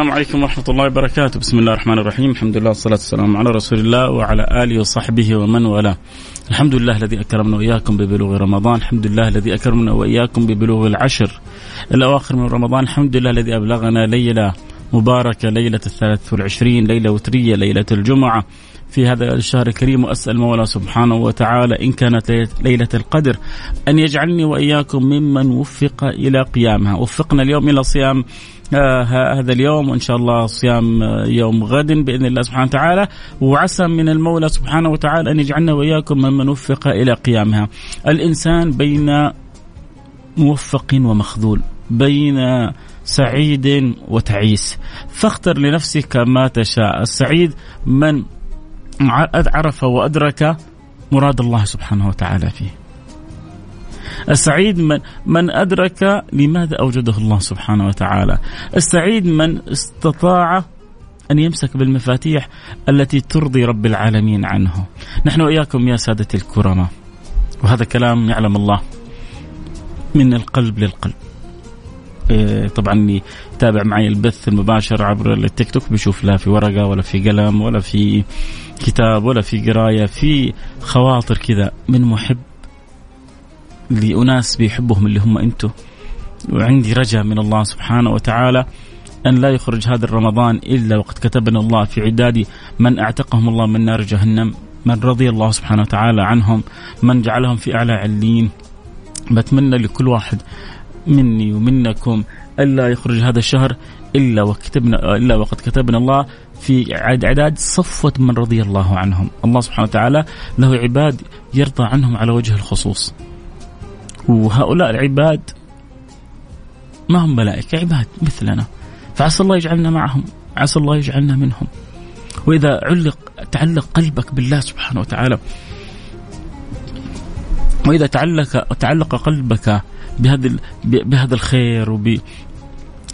السلام عليكم ورحمة الله وبركاته. بسم الله الرحمن الرحيم. الحمد لله والصلاة والسلام على رسول الله وعلى آله وصحبه ومن والاه. الحمد لله الذي أكرمنا وإياكم ببلوغ رمضان. الحمد لله الذي أكرمنا وإياكم ببلوغ العشر الأواخر من رمضان. الحمد لله الذي أبلغنا ليلة مباركة ليلة الثلاث والعشرين ليلة وترية ليلة الجمعة. في هذا الشهر الكريم واسال المولى سبحانه وتعالى إن كانت ليلة القدر أن يجعلني وإياكم ممن وفق إلى قيامها، وفقنا اليوم إلى صيام هذا اليوم وإن شاء الله صيام آه، يوم غد بإذن الله سبحانه وتعالى. وعسى من المولى سبحانه وتعالى أن يجعلنا وإياكم ممن وفق إلى قيامها. الإنسان بين موفق ومخذول، بين سعيد وتعيس، فاختر لنفسك ما تشاء، السعيد من عرف وأدرك مراد الله سبحانه وتعالى فيه. السعيد من من أدرك لماذا أوجده الله سبحانه وتعالى. السعيد من استطاع أن يمسك بالمفاتيح التي ترضي رب العالمين عنه. نحن وإياكم يا سادة الكرماء. وهذا كلام يعلم الله من القلب للقلب. إيه، طبعا اللي يتابع معي البث المباشر عبر التيك توك بيشوف لا في ورقة ولا في قلم ولا في كتاب ولا في قراية في خواطر كذا من محب لأناس بيحبهم اللي هم أنتم وعندي رجاء من الله سبحانه وتعالى أن لا يخرج هذا الرمضان إلا وقد كتبنا الله في عداد من أعتقهم الله من نار جهنم من رضي الله سبحانه وتعالى عنهم من جعلهم في أعلى علين. بتمنى لكل واحد مني ومنكم الا يخرج هذا الشهر إلا وكتبنا إلا وقد كتبنا الله في عداد صفوة من رضي الله عنهم. الله سبحانه وتعالى له عباد يرضى عنهم على وجه الخصوص. وهؤلاء العباد ما هم ملائكة عباد مثلنا. فعسى الله يجعلنا معهم عسى الله يجعلنا منهم. وإذا علق تعلق قلبك بالله سبحانه وتعالى وإذا تعلق تعلق قلبك بهذا بهذا الخير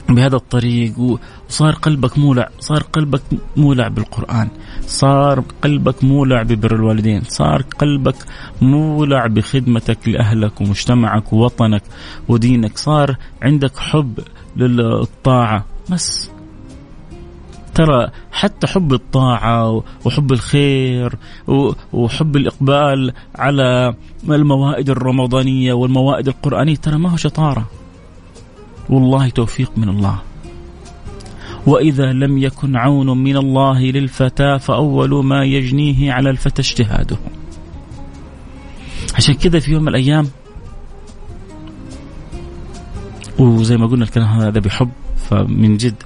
بهذا الطريق وصار قلبك مولع صار قلبك مولع بالقرآن صار قلبك مولع ببر الوالدين صار قلبك مولع بخدمتك لأهلك ومجتمعك ووطنك ودينك صار عندك حب للطاعة. بس ترى حتى حب الطاعة وحب الخير وحب الإقبال على الموائد الرمضانية والموائد القرآنية ترى ما هو شطارة. والله توفيق من الله. وإذا لم يكن عون من الله للفتى فأول ما يجنيه على الفتى اجتهاده. عشان كذا في يوم من الأيام وزي ما قلنا الكلام هذا بحب فمن جد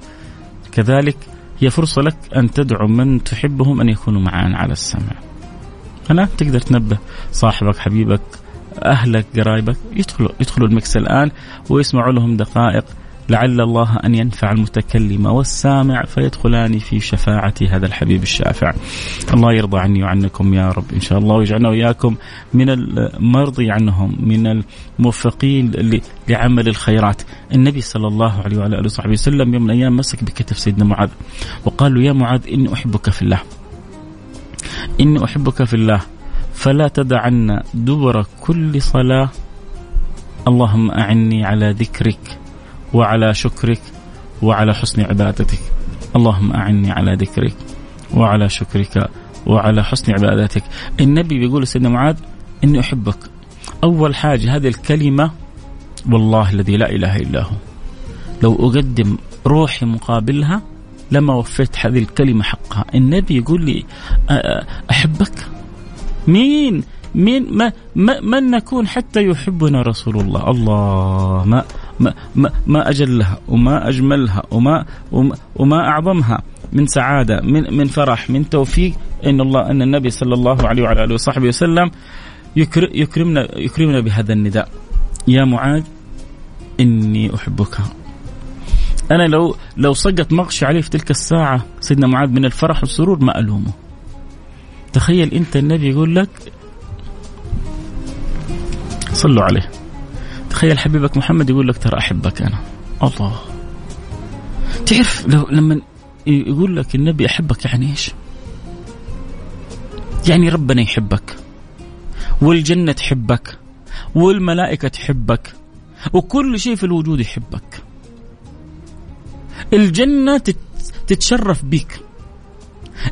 كذلك هي فرصة لك أن تدعو من تحبهم أن يكونوا معانا على السمع. الآن تقدر تنبه صاحبك حبيبك أهلك قرايبك. يدخلوا يدخلوا المكس الآن ويسمعوا لهم دقائق. لعل الله أن ينفع المتكلم والسامع فيدخلان في شفاعة هذا الحبيب الشافع. الله يرضى عني وعنكم يا رب. إن شاء الله ويجعلنا وإياكم من المرضي عنهم من الموفقين لعمل الخيرات. النبي صلى الله عليه وعلى آله وصحبه وسلم يوم من الأيام مسك بكتف سيدنا معاذ. وقال له يا معاذ إني أحبك في الله. إني أحبك في الله. فلا تدعن دبر كل صلاة. اللهم أعني على ذكرك وعلى شكرك وعلى حسن عبادتك. اللهم أعني على ذكرك وعلى شكرك وعلى حسن عبادتك. النبي بيقول سيدنا معاذ إني أحبك. أول حاجة هذه الكلمة والله الذي لا إله إلا هو. لو أقدم روحي مقابلها لما وفيت هذه الكلمة حقها. النبي يقول لي أحبك؟ مين؟ مين؟ ما, ما من نكون حتى يحبنا رسول الله. الله ما ما ما, ما أجلها وما أجملها وما وما, أعظمها من سعادة من من فرح من توفيق. إن الله إن النبي صلى الله عليه وعلى آله وصحبه وسلم يكرمنا يكرمنا بهذا النداء. يا معاذ إني أحبك. أنا لو لو صقت مغشي عليه في تلك الساعة سيدنا معاذ من الفرح والسرور ما ألومه. تخيل انت النبي يقول لك صلوا عليه. تخيل حبيبك محمد يقول لك ترى أحبك أنا. الله. تعرف لو لما يقول لك النبي أحبك يعني إيش؟ يعني ربنا يحبك والجنة تحبك والملائكة تحبك وكل شيء في الوجود يحبك. الجنة تتشرف بك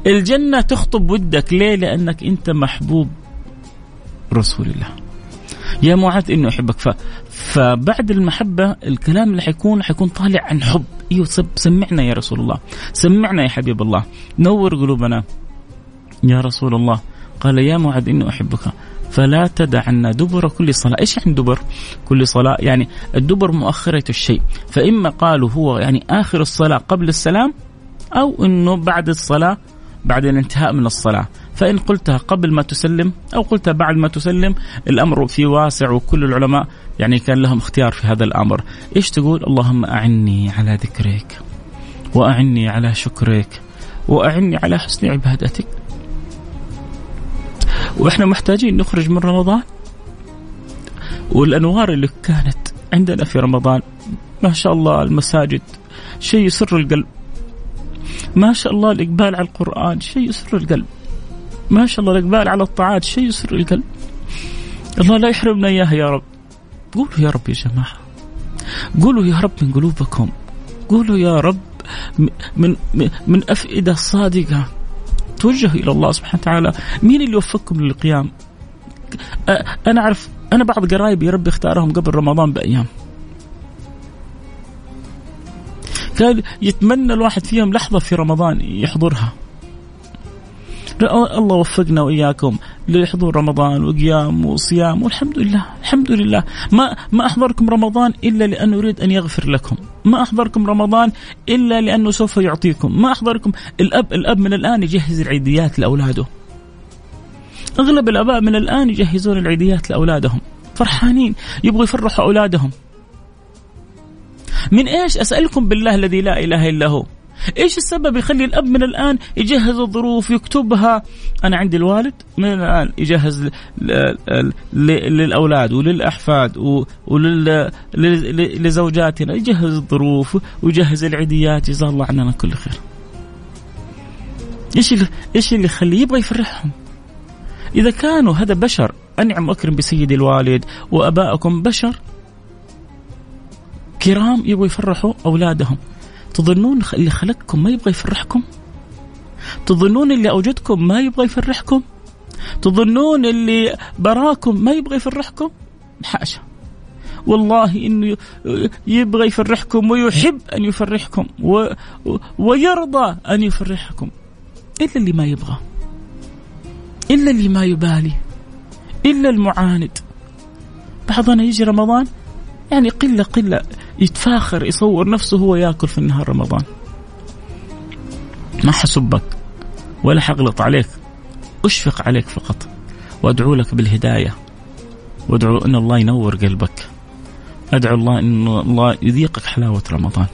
الجنة تخطب ودك ليه؟ لأنك أنت محبوب رسول الله. يا معاذ انه أحبك. ف... فبعد المحبة الكلام اللي حيكون حيكون طالع عن حب. أيوه سمعنا يا رسول الله. سمعنا يا حبيب الله. نور قلوبنا. يا رسول الله. قال يا معاذ إني أحبك. فلا تدعن دبر كل صلاة. إيش يعني دبر؟ كل صلاة؟ يعني الدبر مؤخرة الشيء. فإما قالوا هو يعني آخر الصلاة قبل السلام أو أنه بعد الصلاة بعد الانتهاء من الصلاة. فإن قلتها قبل ما تسلم أو قلتها بعد ما تسلم الأمر فيه واسع وكل العلماء يعني كان لهم اختيار في هذا الأمر. إيش تقول؟ اللهم أعني على ذكرك وأعني على شكرك وأعني على حسن عبادتك. وإحنا محتاجين نخرج من رمضان. والأنوار اللي كانت عندنا في رمضان ما شاء الله المساجد شيء يسر القلب. ما شاء الله الإقبال على القرآن شيء يسر القلب. ما شاء الله الإقبال على الطاعات شيء يسر القلب. الله لا يحرمنا إياها يا رب. قولوا يا رب يا جماعة. قولوا يا رب من قلوبكم. قولوا يا رب من من, أفئدة صادقة. توجهوا إلى الله سبحانه وتعالى. مين اللي وفقكم للقيام؟ أنا اعرف أنا بعض قرايبي يا رب اختارهم قبل رمضان بأيام. كان يتمنى الواحد فيهم لحظة في رمضان يحضرها. الله وفقنا وإياكم لحضور رمضان وقيام وصيام والحمد لله الحمد لله. ما ما أحضركم رمضان إلا لأنه يريد أن يغفر لكم. ما أحضركم رمضان إلا لأنه سوف يعطيكم. ما أحضركم الاب الأب من الآن يجهز العيديات لأولاده. أغلب الأباء من الآن يجهزون العيديات لأولادهم. فرحانين يبغوا يفرحوا أولادهم. من إيش أسألكم بالله الذي لا إله إلا هو؟ إيش السبب يخلي الأب من الآن يجهز الظروف يكتبها؟ أنا عندي الوالد من الآن يجهز للأولاد وللأحفاد ولزوجاتنا يجهز الظروف ويجهز العيديات جزاه الله عننا كل خير. إيش اللي إيش اللي يخليه؟ يبغى يفرحهم. إذا كانوا هذا بشر أنعم وأكرم بسيدي الوالد وابائكم بشر كرام يبغوا يفرحوا أولادهم. تظنون اللي خلقكم ما يبغى يفرحكم؟ تظنون اللي أوجدكم ما يبغى يفرحكم؟ تظنون اللي براكم ما يبغى يفرحكم؟ حاشا. والله إنه يبغى يفرحكم ويحب أن يفرحكم و... ويرضى أن يفرحكم. إلا اللي ما يبغى. إلا اللي ما يبالي. إلا المعاند. بعضنا يجي رمضان يعني قلة قلة. يتفاخر يصور نفسه هو ياكل في النهار رمضان. ما حسبك ولا حغلط عليك. أشفق عليك فقط. وأدعو لك بالهداية. وأدعو إن الله ينور قلبك. أدعو الله إن الله يذيقك حلاوة رمضان.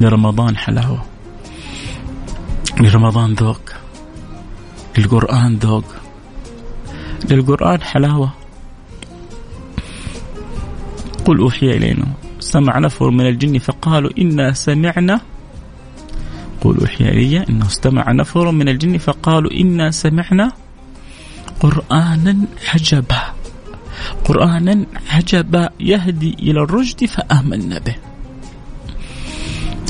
لرمضان حلاوة. لرمضان ذوق. للقرآن ذوق. للقرآن حلاوة. قل أوحي إلينا. سمع نفر من الجن فقالوا إنا سمعنا. قل أوحي إلي أنه استمع نفر من الجن فقالوا إنا سمعنا. قرآنا عجبا قرآنا عجبا يهدي إلى الرشد فآمنا به.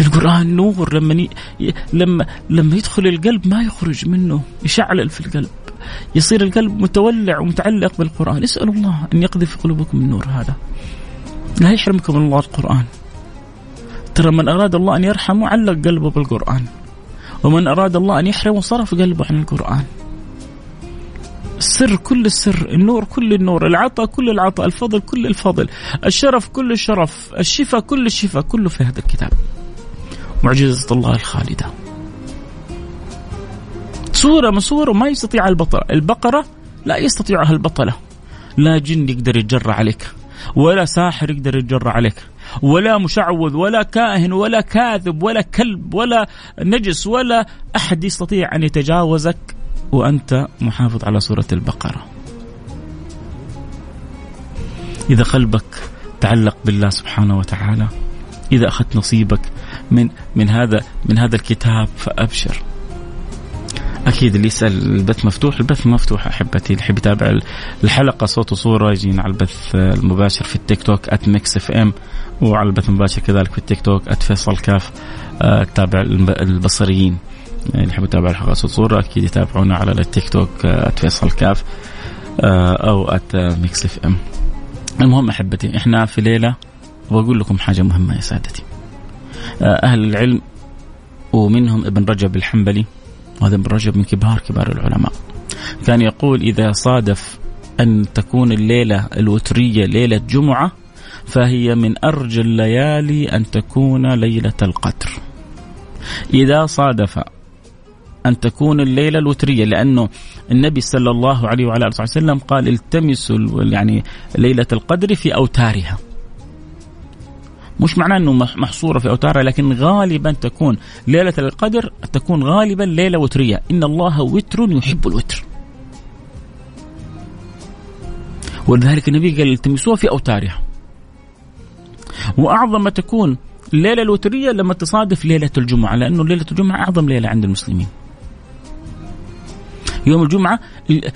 القرآن نور لما ي... لما لما يدخل القلب ما يخرج منه يشعل في القلب. يصير القلب متولع ومتعلق بالقرآن. اسألوا الله أن يقذف في قلوبكم النور هذا. لا يحرمكم الله القرآن. ترى من أراد الله أن يرحمه علق قلبه بالقرآن. ومن أراد الله أن يحرمه صرف قلبه عن القرآن. السر كل السر النور كل النور العطاء كل العطاء الفضل كل الفضل الشرف كل الشرف الشفاء كل الشفاء كله في هذا الكتاب. معجزة الله الخالدة. صورة من صوره ما يستطيع البطل. البقرة لا يستطيعها البطلة. لا جن يقدر يتجرى عليك. ولا ساحر يقدر يتجرى عليك ولا مشعوذ ولا كاهن ولا كاذب ولا كلب ولا نجس ولا أحد يستطيع أن يتجاوزك وأنت محافظ على سورة البقرة. إذا قلبك تعلق بالله سبحانه وتعالى إذا أخذت نصيبك من من هذا من هذا الكتاب فأبشر. أكيد اللي يسأل البث مفتوح البث مفتوح أحبتي. اللي يحب يتابع الحلقة صوت وصورة يجينا على البث المباشر في التيك توك @ميكس اف ام وعلى البث المباشر كذلك في التيك توك @فيصل كاف. آه، تابع البصريين. اللي يحب يتابع الحلقة صوت وصورة أكيد يتابعونا على التيك توك @فيصل كاف آه، أو @ميكس اف ام المهم أحبتي إحنا في ليلة وأقول لكم حاجة مهمة يا سادتي. آه، أهل العلم ومنهم ابن رجب الحنبلي وهذا ابن رجب من كبار كبار العلماء. كان يقول إذا صادف أن تكون الليلة الوترية ليلة جمعة فهي من أرجى الليالي أن تكون ليلة القدر. إذا صادف أن تكون الليلة الوترية لأنه النبي صلى الله عليه وعلى آله وسلم قال التمسوا يعني ليلة القدر في أوتارها. مش معناه إنه محصورة في أوتارها لكن غالبا تكون ليلة القدر تكون غالبا ليلة وترية. إن الله وتر يحب الوتر. ولذلك النبي قال التمسوها في أوتارها. وأعظم ما تكون الليلة الوترية لما تصادف ليلة الجمعة لأنه ليلة الجمعة أعظم ليلة عند المسلمين. يوم الجمعة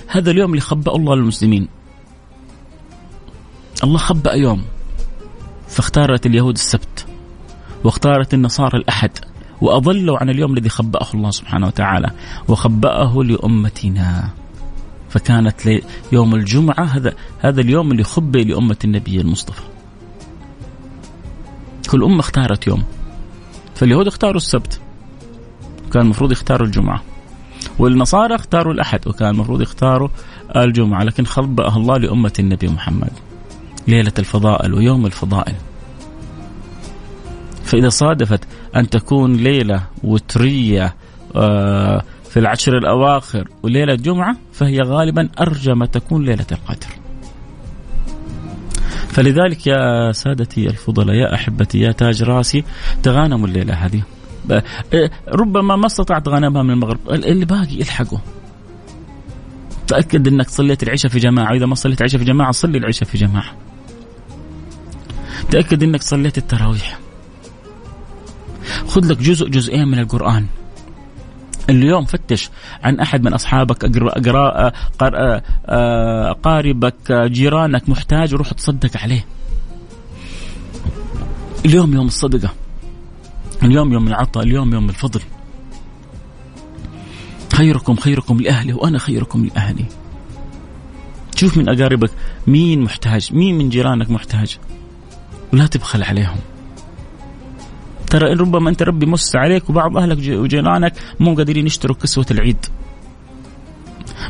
هذا اليوم اللي خبأ الله للمسلمين. الله خبأ يوم. فاختارت اليهود السبت واختارت النصارى الأحد وأضلوا عن اليوم الذي خبأه الله سبحانه وتعالى وخبأه لأمتنا. فكانت يوم الجمعة هذا هذا اليوم اللي خبئ لأمة النبي المصطفى. كل أمة اختارت يوم. فاليهود اختاروا السبت كان المفروض يختاروا الجمعة. والنصارى اختاروا الأحد وكان المفروض يختاروا الجمعة لكن خبأها الله لأمة النبي محمد. ليلة الفضائل ويوم الفضائل. فإذا صادفت أن تكون ليلة وترية آه، في العشر الأواخر وليلة جمعة فهي غالبا أرجى ما تكون ليلة القدر. فلذلك يا سادتي الفضلاء يا أحبتي يا تاج راسي تغانموا الليلة هذه. آه، ربما ما استطعت غنمها من المغرب. اللي باقي الحقوا. تأكد أنك صليت العشاء في جماعة وإذا ما صليت العشاء في جماعة صلي العشاء في جماعة. تأكد أنك صليت التراويح. خذ لك جزء جزئين من القرآن. اليوم فتش عن أحد من أصحابك أقراء أقاربك جيرانك محتاج وروح تصدق عليه. اليوم يوم الصدقة. اليوم يوم العطاء اليوم يوم الفضل. خيركم خيركم لأهله وأنا خيركم لأهلي. شوف من أقاربك مين محتاج مين من جيرانك محتاج. ولا تبخل عليهم. ترى ربما أنت ربي مس عليك وبعض أهلك وجيرانك مو قادرين يشتروا كسوة العيد.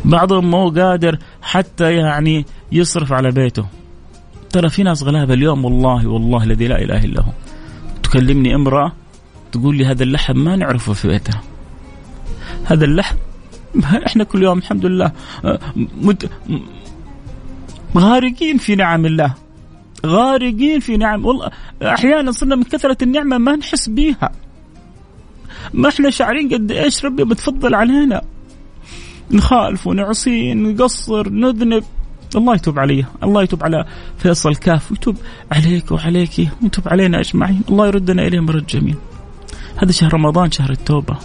بعضهم مو قادر حتى يعني يصرف على بيته. ترى في ناس غلابة اليوم والله والله الذي لا إله إلا هو. تكلمني امرأة تقول لي هذا اللحم ما نعرفه في بيتها هذا اللحم إحنا كل يوم الحمد لله آه، مت... غارقين في نعم الله. غارقين في نعم. والله أحيانا صرنا من كثرة النعمة ما نحس بيها. ما إحنا شاعرين قد إيش ربي بتفضل علينا. نخالف ونعصي نقصر نذنب. الله يتوب علي الله يتوب على فيصل كاف. ويتوب عليك وعليك. ويتوب علينا أجمعين. الله يردنا اليه مرد جميل هذا شهر رمضان شهر التوبة.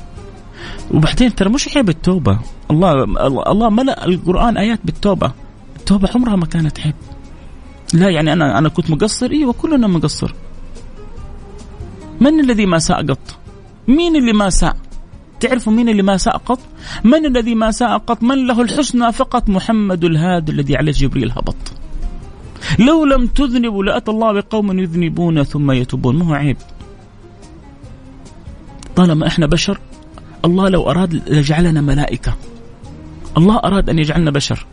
وبعدين ترى مش عيب التوبة. الله الله ملأ القرآن آيات بالتوبة. التوبة عمرها ما كانت عيب. لا يعني أنا أنا كنت مقصر أيوه كلنا مقصر. من الذي ما ساء قط؟ مين اللي ما ساء؟ تعرفوا مين اللي ما ساء قط؟ من الذي ما ساء قط؟ من له الحسنى فقط؟ محمد الهادي الذي عليه جبريل هبط. لو لم تذنبوا لأتى الله بقوم يذنبون ثم يتوبون. ما هو عيب. طالما إحنا بشر الله لو أراد لجعلنا ملائكة. الله أراد أن يجعلنا بشر.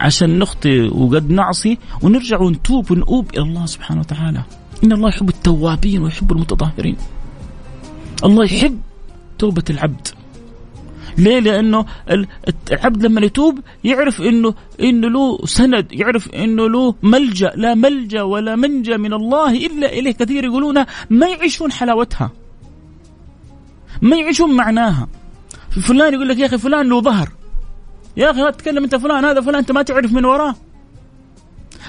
عشان نخطئ وقد نعصي ونرجع ونتوب ونؤوب إلى الله سبحانه وتعالى إن الله يحب التوابين ويحب المتطهرين الله يحب توبة العبد ليه؟ لأنه العبد لما يتوب يعرف انه إنه له سند، يعرف إنه له ملجأ، لا ملجأ ولا منجأ من الله إلا إليه، كثير يقولونها ما يعيشون حلاوتها. ما يعيشون معناها. فلان يقول لك يا أخي فلان له ظهر، يا أخي تكلم أنت فلان هذا فلان أنت ما تعرف من وراه.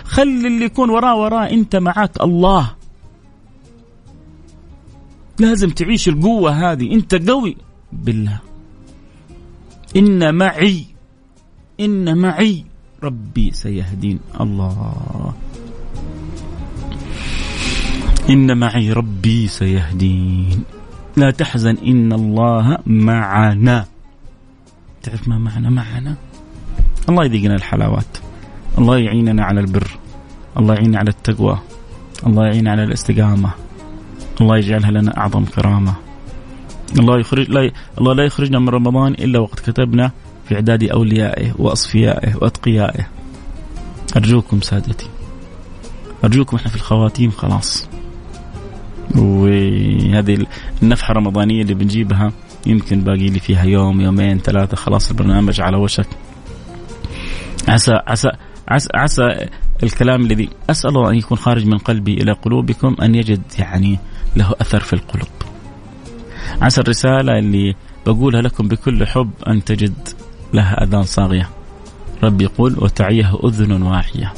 خلي اللي يكون وراه وراه أنت معك الله. لازم تعيش القوة هذه. أنت قوي. بالله. إن معي. إن معي. ربي سيهدين. الله. إن معي. ربي سيهدين. لا تحزن. إن الله معنا. تعرف ما معنى معنا؟ الله يذيقنا الحلاوات. الله يعيننا على البر. الله يعيننا على التقوى. الله يعيننا على الاستقامة. الله يجعلها لنا أعظم كرامة. الله يخرج لا ي... الله لا يخرجنا من رمضان إلا وقد كتبنا في إعداد أوليائه وأصفيائه وأتقيائه. أرجوكم سادتي. أرجوكم إحنا في الخواتيم خلاص. وهذه النفحة الرمضانية اللي بنجيبها يمكن باقي لي فيها يوم يومين ثلاثة خلاص البرنامج على وشك. عسى عسى عسى, عسى الكلام الذي أسأل الله أن يكون خارج من قلبي إلى قلوبكم أن يجد يعني له أثر في القلوب. عسى الرسالة اللي بقولها لكم بكل حب أن تجد لها أذان صاغية. رب يقول وتعيه أذن واعية.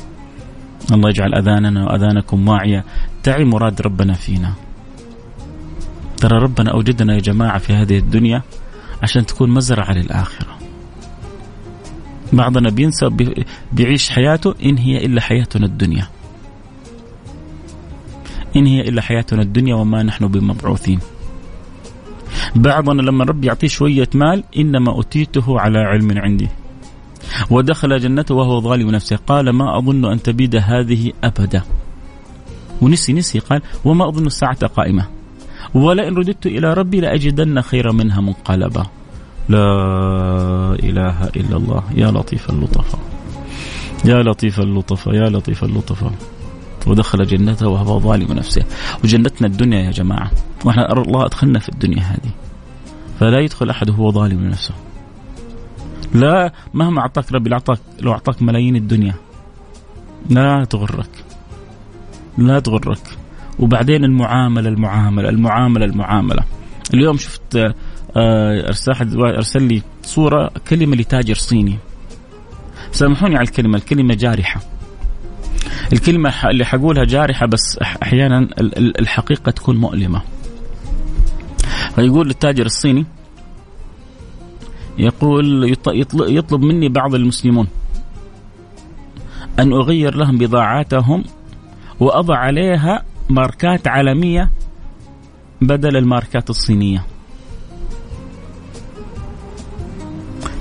الله يجعل أذاننا وأذانكم واعية. تعي مراد ربنا فينا. ترى ربنا أوجدنا يا جماعة في هذه الدنيا عشان تكون مزرعة للآخرة. بعضنا بينسى بيعيش حياته إن هي إلا حياتنا الدنيا. إن هي إلا حياتنا الدنيا وما نحن بمبعوثين. بعضنا لما ربي يعطيه شوية مال إنما أوتيته على علم عندي. ودخل جنته وهو ظالم نفسه. قال ما أظن أن تبيد هذه أبدا. ونسي نسي قال وما أظن الساعة قائمة. ولئن رددت إلى ربي لأجدن خيرا منها منقلبا. لا إله إلا الله. يا لطيف اللطفاء. يا لطيف اللطفاء. يا لطيف اللطفاء. ودخل جنته وهو ظالم نفسه. وجنتنا الدنيا يا جماعة. وإحنا الله أدخلنا في الدنيا هذه. فلا يدخل أحد وهو ظالم نفسه لا مهما أعطاك ربي أعطاك لو أعطاك ملايين الدنيا لا تغرك. لا تغرك. وبعدين المعاملة المعاملة المعاملة المعاملة. اليوم شفت آه، أحد أرسل لي صورة كلمة لتاجر صيني. سامحوني على الكلمة الكلمة جارحة. الكلمة اللي حقولها جارحة بس أحيانا الحقيقة تكون مؤلمة. فيقول للتاجر الصيني يقول يطلب مني بعض المسلمون أن أغير لهم بضاعاتهم وأضع عليها ماركات عالمية بدل الماركات الصينية.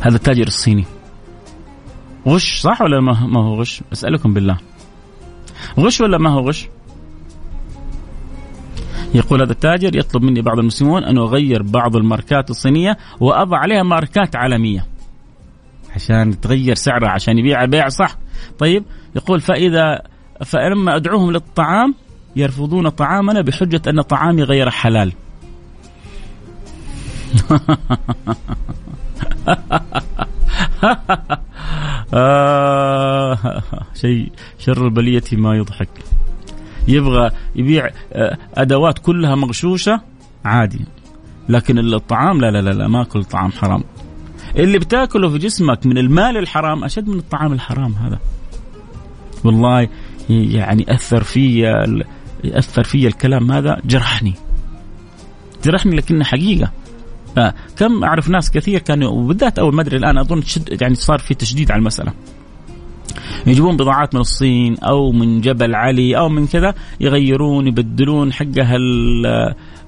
هذا التاجر الصيني. غش صح ولا ما هو غش؟ أسألكم بالله. غش ولا ما هو غش؟ يقول هذا التاجر يطلب مني بعض المسلمون أن أغير بعض الماركات الصينية وأضع عليها ماركات عالمية. عشان تغير سعرها عشان يبيع بيع صح. طيب يقول فاذا فلما أدعوهم للطعام يرفضون طعامنا بحجة أن طعامي غير حلال. شيء شر البلية ما يضحك. يبغى يبيع آه، أدوات كلها مغشوشة عادي. لكن الطعام لا لا لا, لا ما أكل طعام حرام. اللي بتاكله في جسمك من المال الحرام أشد من الطعام الحرام هذا. والله يعني أثر في أثر في الكلام هذا جرحني. جرحني لكنه حقيقة. فكم أعرف ناس كثير كانوا وبالذات أول ما أدري الآن أظن شد يعني صار في تشديد على المسألة. يجيبون بضاعات من الصين أو من جبل علي أو من كذا يغيرون يبدلون حقها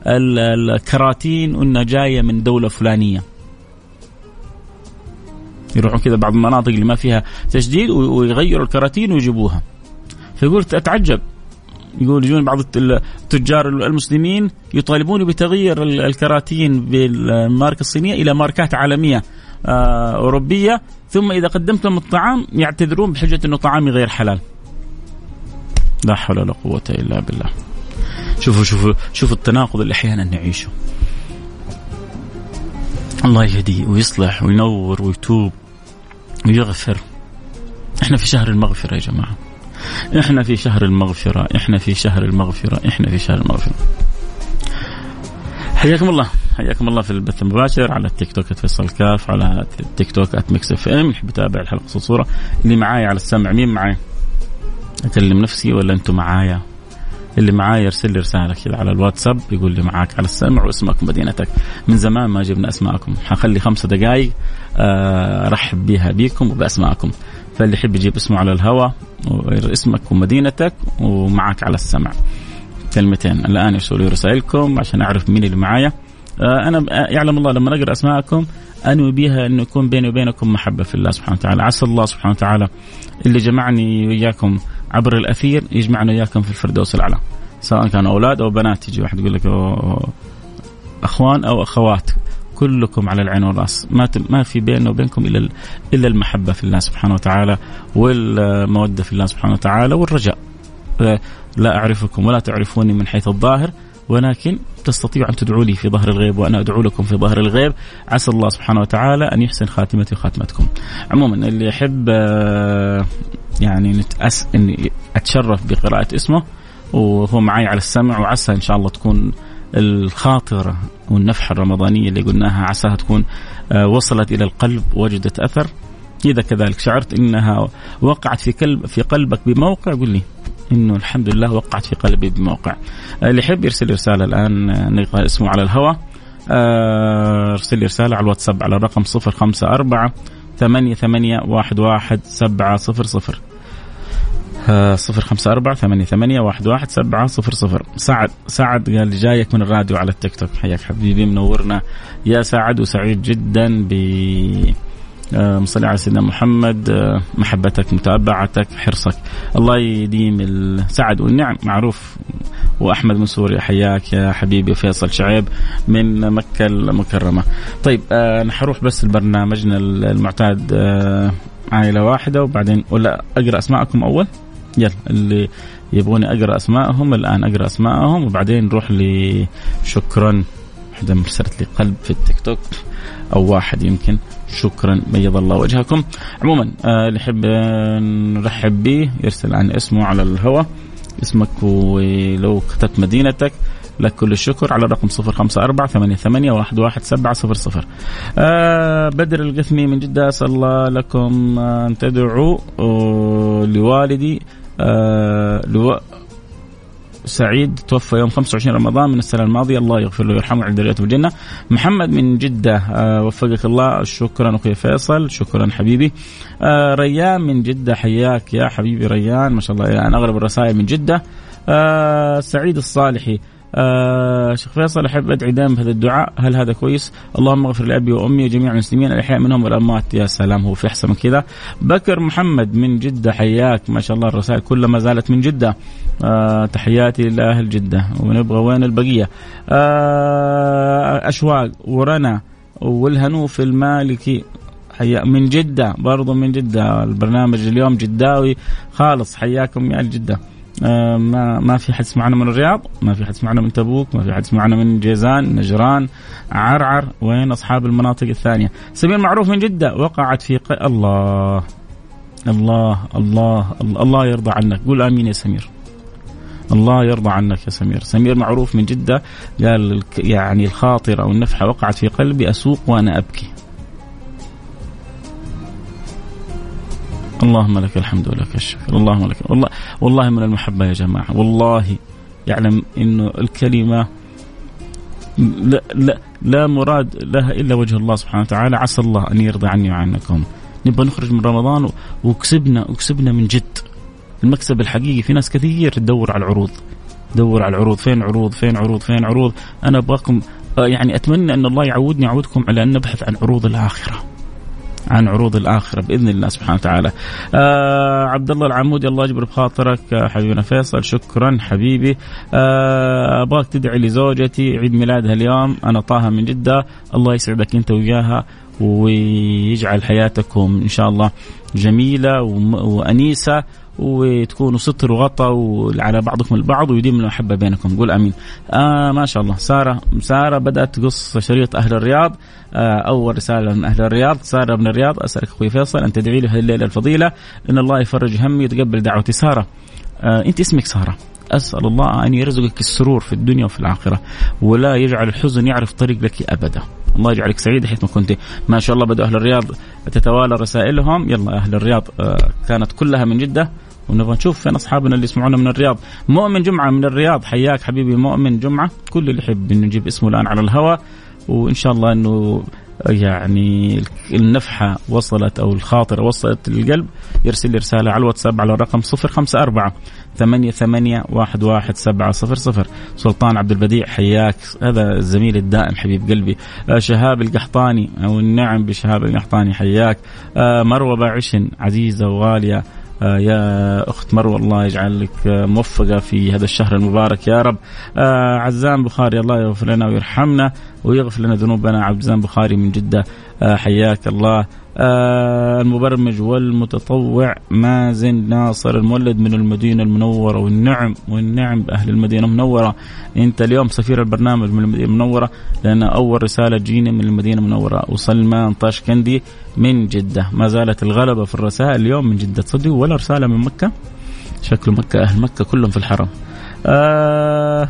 الكراتين وانها جاية من دولة فلانية. يروحون كذا بعض المناطق اللي ما فيها تجديد ويغيروا الكراتين ويجيبوها. فيقول أتعجب. يقول يجون بعض التجار المسلمين يطالبون بتغيير الكراتين بالماركه الصينية إلى ماركات عالمية آه، أوروبية ثم إذا قدمت لهم الطعام يعتذرون بحجة إنه طعامي غير حلال. لا حول ولا قوة إلا بالله. شوفوا شوفوا شوفوا التناقض اللي أحيانا نعيشه. الله يهديه ويصلح وينور ويتوب ويغفر. إحنا في شهر المغفرة يا جماعة. إحنا في شهر المغفرة إحنا في شهر المغفرة إحنا في شهر المغفرة. حياكم الله حياكم الله في البث المباشر على التيك توك فيصل كاف على التيك توك ميكس اف ام يحب يتابع الحلقة صوره اللي معايا على السمع مين معاي؟ أكلم نفسي ولا أنتم معايا؟ اللي معاه يرسل لي رسالة كذا على الواتساب يقول لي معاك على السمع واسمك ومدينتك. من زمان ما جبنا أسماءكم. حخلي خمسة دقائق آه، أرحب بها بيكم وبأسماءكم. فاللي يحب يجيب اسمه على الهواء اسمك ومدينتك ومعك على السمع. كلمتين. الآن يرسلوا لي رسائلكم عشان أعرف مين اللي معايا. آه، أنا يعلم الله لما اقرا أسماءكم أنوي بها انه يكون بيني وبينكم محبة في الله سبحانه وتعالى. عسى الله سبحانه وتعالى اللي جمعني وياكم عبر الأثير يجمعنا وياكم في الفردوس الأعلى. سواء كانوا أولاد أو بنات يجي واحد يقول لك أخوان أو أخوات. كلكم على العين والرأس. ما ما في بيننا وبينكم إلا إلا المحبة في الله سبحانه وتعالى والمودة في الله سبحانه وتعالى والرجاء. لا أعرفكم ولا تعرفوني من حيث الظاهر ولكن تستطيع أن تدعوا لي في ظهر الغيب وأنا أدعو لكم في ظهر الغيب. عسى الله سبحانه وتعالى أن يحسن خاتمتي وخاتمتكم. عموما اللي يحب آه، يعني نتأس إني أتشرف بقراءة اسمه وهو معي على السمع وعسى إن شاء الله تكون الخاطرة والنفحه الرمضانية اللي قلناها عساها تكون آه، وصلت إلى القلب وجدت أثر. إذا كذلك شعرت إنها وقعت في قلب في قلبك بموقع قل لي إنه الحمد لله وقعت في قلبي بموقع. اللي يحب يرسل رسالة الآن نقرا اسمه على الهواء. آه، ارسل لي رسالة على الواتساب على الرقم 054 ثمانية ثمانية واحد واحد سبعة صفر صفر. آه، صفر خمسة أربعة ثمانية ثمانية واحد واحد سبعة صفر صفر. سعد سعد قال جايك من الراديو على التيك توك. حياك حبيبي منورنا. يا سعد وسعيد جدا ب آه، مصلي على سيدنا محمد. آه، محبتك متابعتك حرصك. الله يديم السعد والنعم. معروف. وأحمد من سوريا. حياك يا حبيبي فيصل شعيب من مكة المكرمة. طيب آه نحروح بس لبرنامجنا المعتاد عائلة واحدة وبعدين ولا أقرأ أسماءكم أول؟ يلا اللي يبغوني أقرأ اسمائهم الآن أقرأ اسمائهم وبعدين نروح لشكرا واحدة مرسلت لي قلب في التيك توك أو واحد يمكن. شكرا بيض الله وجهكم. عموما آه، اللي يحب نرحب به يرسل عن اسمه على الهواء. اسمك ولو كتبت مدينتك لك كل الشكر على الرقم صفر خمسة أربعة ثمانية, ثمانية واحد, واحد سبعة صفر صفر. آه بدر القثمي من جدة أسأل الله لكم أن تدعوا آه لوالدي آه لو سعيد توفى يوم 25 رمضان من السنة الماضية. الله يغفر له ويرحمه عند رؤيته الجنة. محمد من جدة آه وفقك الله. شكرا أخوي فيصل. شكرا حبيبي. آه ريان من جدة حياك يا حبيبي ريان. ما شاء الله. يعني اغلب الرسائل من جدة. سعيد الصالحي. آه شيخ فيصل أحب أدعي دائما بهذا الدعاء. هل هذا كويس؟ اللهم اغفر لأبي وأمي وجميع المسلمين الأحياء منهم والأموات. يا سلام هو في أحسن من كذا. بكر محمد من جدة حياك. ما شاء الله الرسائل كلها ما زالت من جدة. آه تحياتي لأهل جدة. ونبغى وين البقية؟ آه أشواق ورنا والهنوف المالكي. حيا من جدة برضو من جدة. البرنامج اليوم جداوي خالص. حياكم يا آه، ما ما في حد سمعنا من الرياض ما في حد سمعنا من تبوك ما في حد سمعنا من جيزان نجران عرعر وين أصحاب المناطق الثانية. سمير معروف من جدة وقعت في ق... الله. الله الله الله يرضى عنك. قول آمين يا سمير. الله يرضى عنك يا سمير. سمير معروف من جدة قال يعني الخاطرة والنفحة وقعت في قلبي أسوق وأنا أبكي. اللهم لك الحمد ولك الشكر. اللهم لك والله والله من المحبة يا جماعة. والله يعلم انه الكلمة لا لا لا مراد لها إلا وجه الله سبحانه وتعالى. عسى الله أن يرضى عني وعنكم. نبغى نخرج من رمضان وكسبنا وكسبنا من جد. المكسب الحقيقي في ناس كثير تدور على العروض. دور على العروض. فين عروض؟ فين عروض؟ فين عروض؟ أنا ابغاكم يعني أتمنى أن الله يعودني يعودكم على أن نبحث عن عروض الآخرة. عن عروض الآخرة بإذن الله سبحانه وتعالى. آه عبد الله العمودي الله يجبر بخاطرك آه، حبيبنا فيصل شكرا حبيبي. آه أبغاك تدعي لزوجتي عيد ميلادها اليوم أنا طه من جدة الله يسعدك أنت وياها ويجعل حياتكم إن شاء الله جميلة وأنيسة وتكونوا ستر وغطى على بعضكم البعض ويديم المحبة بينكم. قول آمين. آه ما شاء الله. سارة سارة بدأت تقص شريط أهل الرياض. آه أول رسالة من أهل الرياض. سارة من الرياض. أسألك أخوي فيصل ان تدعي لي هذه الليلة الفضيلة. إن الله يفرج همي ويتقبل دعوتي. سارة آه أنت اسمك سارة؟ أسأل الله أن يرزقك السرور في الدنيا وفي الآخرة ولا يجعل الحزن يعرف طريق لك أبدا. الله يجعلك سعيده حيث ما كنت. ما شاء الله بدأ أهل الرياض تتوالى رسائلهم. يلا أهل الرياض آه، كانت كلها من جدة. ونبغى نشوف فين أصحابنا اللي يسمعونا من الرياض. مؤمن جمعة من الرياض حياك حبيبي مؤمن جمعة. كل اللي يحب إنه نجيب اسمه الآن على الهواء. وإن شاء الله إنه يعني النفحة وصلت أو الخاطرة وصلت للقلب. يرسل لي رسالة على الواتساب على الرقم صفر خمسة أربعة ثمانية ثمانية واحد واحد سبعة صفر صفر. سلطان عبد البديع حياك. هذا الزميل الدائم حبيب قلبي. آه شهاب القحطاني أو النعم بشهاب القحطاني حياك. آه مروة باعشن عزيزة وغالية. يا أخت مروة الله يجعلك آه موفقة في هذا الشهر المبارك. يا رب آه عزام بخاري الله يغفر لنا ويرحمنا ويغفر لنا ذنوبنا. عزام بخاري من آه حياك الله. آه المبرمج والمتطوع مازن ناصر المولد من المدينة المنورة والنعم والنعم بأهل المدينة المنورة. أنت اليوم سفير البرنامج من المدينة المنورة لأن أول رسالة جينا من المدينة المنورة وسلمان طاشكندي من جدة. ما زالت الغلبة في الرسائل اليوم من جدة تصدقوا ولا رسالة من مكة. شكله مكة أهل مكة كلهم في الحرم. آه.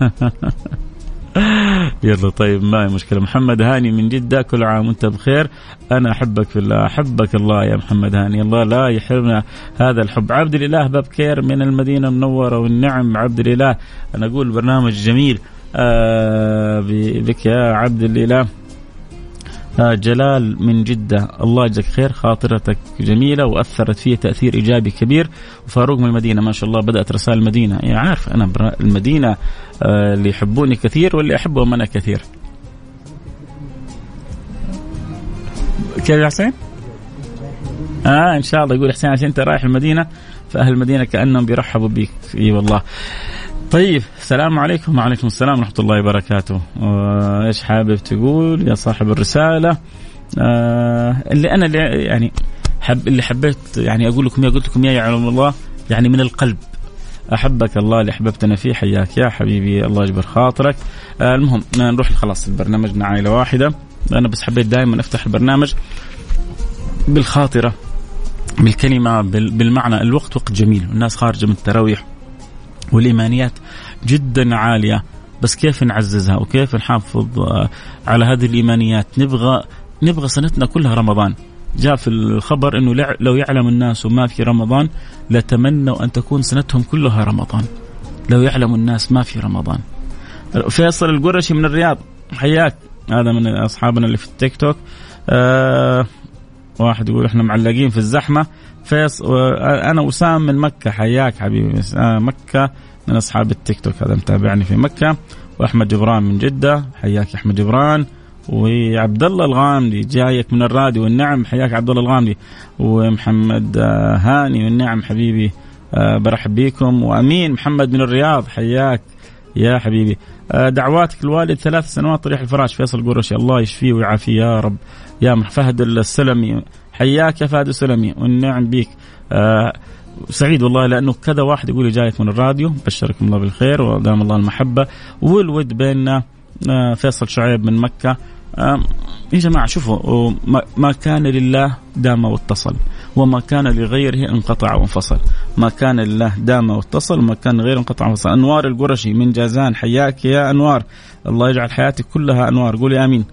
يلا طيب ما هي مشكلة. محمد هاني من جدة كل عام وأنت بخير. أنا أحبك في الله أحبك الله يا محمد هاني. الله لا يحرمنا هذا الحب. عبد الإله بابكير من المدينة المنورة والنعم. عبد الإله أنا أقول برنامج جميل. آه بك يا عبد الإله. آه جلال من جدة. الله يجزاك خير. خاطرتك جميلة وأثرت فيه تأثير إيجابي كبير. وفاروق من المدينة ما شاء الله بدأت رسائل المدينة. يعني عارف أنا المدينة آه اللي يحبوني كثير واللي أحبهم أنا كثير. كيف يا حسين؟ آه إن شاء الله يقول حسين عشان أنت رايح المدينة فأهل المدينة كأنهم بيرحبوا بك إي والله. طيب السلام عليكم. وعليكم السلام ورحمة الله وبركاته. إيش حابب تقول يا صاحب الرسالة؟ آه اللي أنا اللي يعني حب اللي حبيت يعني أقول لكم يا قلت لكم يا يعلم الله يعني من القلب. أحبك الله اللي أحببتنا فيه. حياك يا حبيبي الله يجبر خاطرك. آه المهم نروح خلاص برنامجنا عائله واحدة أنا بس حبيت دائما أفتح البرنامج بالخاطرة بالكلمة بالمعنى. الوقت وقت جميل الناس خارجة من التراويح. والإيمانيات جدا عالية. بس كيف نعززها وكيف نحافظ على هذه الإيمانيات؟ نبغى نبغى سنتنا كلها رمضان. جاء في الخبر إنه لو يعلم الناس ما في رمضان لتمنوا أن تكون سنتهم كلها رمضان. لو يعلم الناس ما في رمضان. فيصل القرشي من الرياض حياك. هذا من أصحابنا اللي في التيك توك. آه واحد يقول إحنا معلقين في الزحمة. فيص أنا وسام من مكة حياك حبيبي. آه مكة من أصحاب التيك توك. هذا متابعني في مكة. وأحمد جبران من جدة. حياك يا أحمد جبران. وعبد الله الغامدي جايك من الراديو والنعم. حياك عبد الله الغامدي. ومحمد هاني والنعم حبيبي. برحب بكم وأمين محمد من الرياض. حياك يا حبيبي. دعواتك الوالد ثلاث سنوات طريح الفراش. فيصل قرشي الله يشفيه ويعافيه يا رب. يا فهد السلمي. حياك يا فهد السلمي والنعم بيك. سعيد والله لأنه كذا واحد يقول لي جايك من الراديو بشركم الله بالخير ودام الله المحبة. والود بيننا فيصل شعيب من مكة. يا جماعة شوفوا ما كان لله دام واتصل وما كان لغيره انقطع وانفصل. ما كان لله دام واتصل وما كان غيره انقطع وانفصل. أنوار القرشي من جازان حياك يا أنوار. الله يجعل حياتك كلها أنوار. قولي آمين.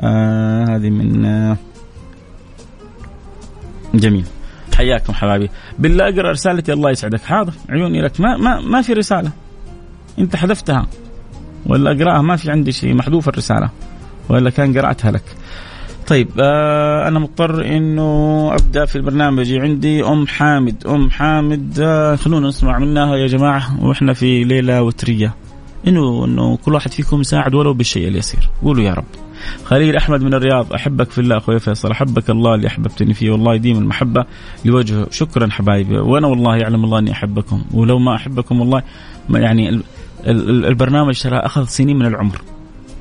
آه هذه من آه جميل. حياكم حبايبي. بالله أقرأ رسالتي الله يسعدك. حاضر. عيوني لك. ما ما ما في رسالة. أنت حذفتها. ولا أقرأها ما في عندي شيء. محذوف الرسالة. ولا كان قرأتها لك. طيب آه أنا مضطر إنه أبدأ في البرنامج. عندي أم حامد. أم حامد آه خلونا نسمع منها يا جماعة. وإحنا في ليلة وترية. إنه إنه كل واحد فيكم يساعد ولو بالشيء اليسير. قولوا يا رب. خليل أحمد من الرياض أحبك في الله أخوي فيصل أحبك الله اللي أحببتني فيه والله يديم المحبة لوجهه. شكرا حبايبي. وأنا والله يعلم الله إني أحبكم. ولو ما أحبكم والله ما يعني البرنامج ترى أخذ سنين من العمر.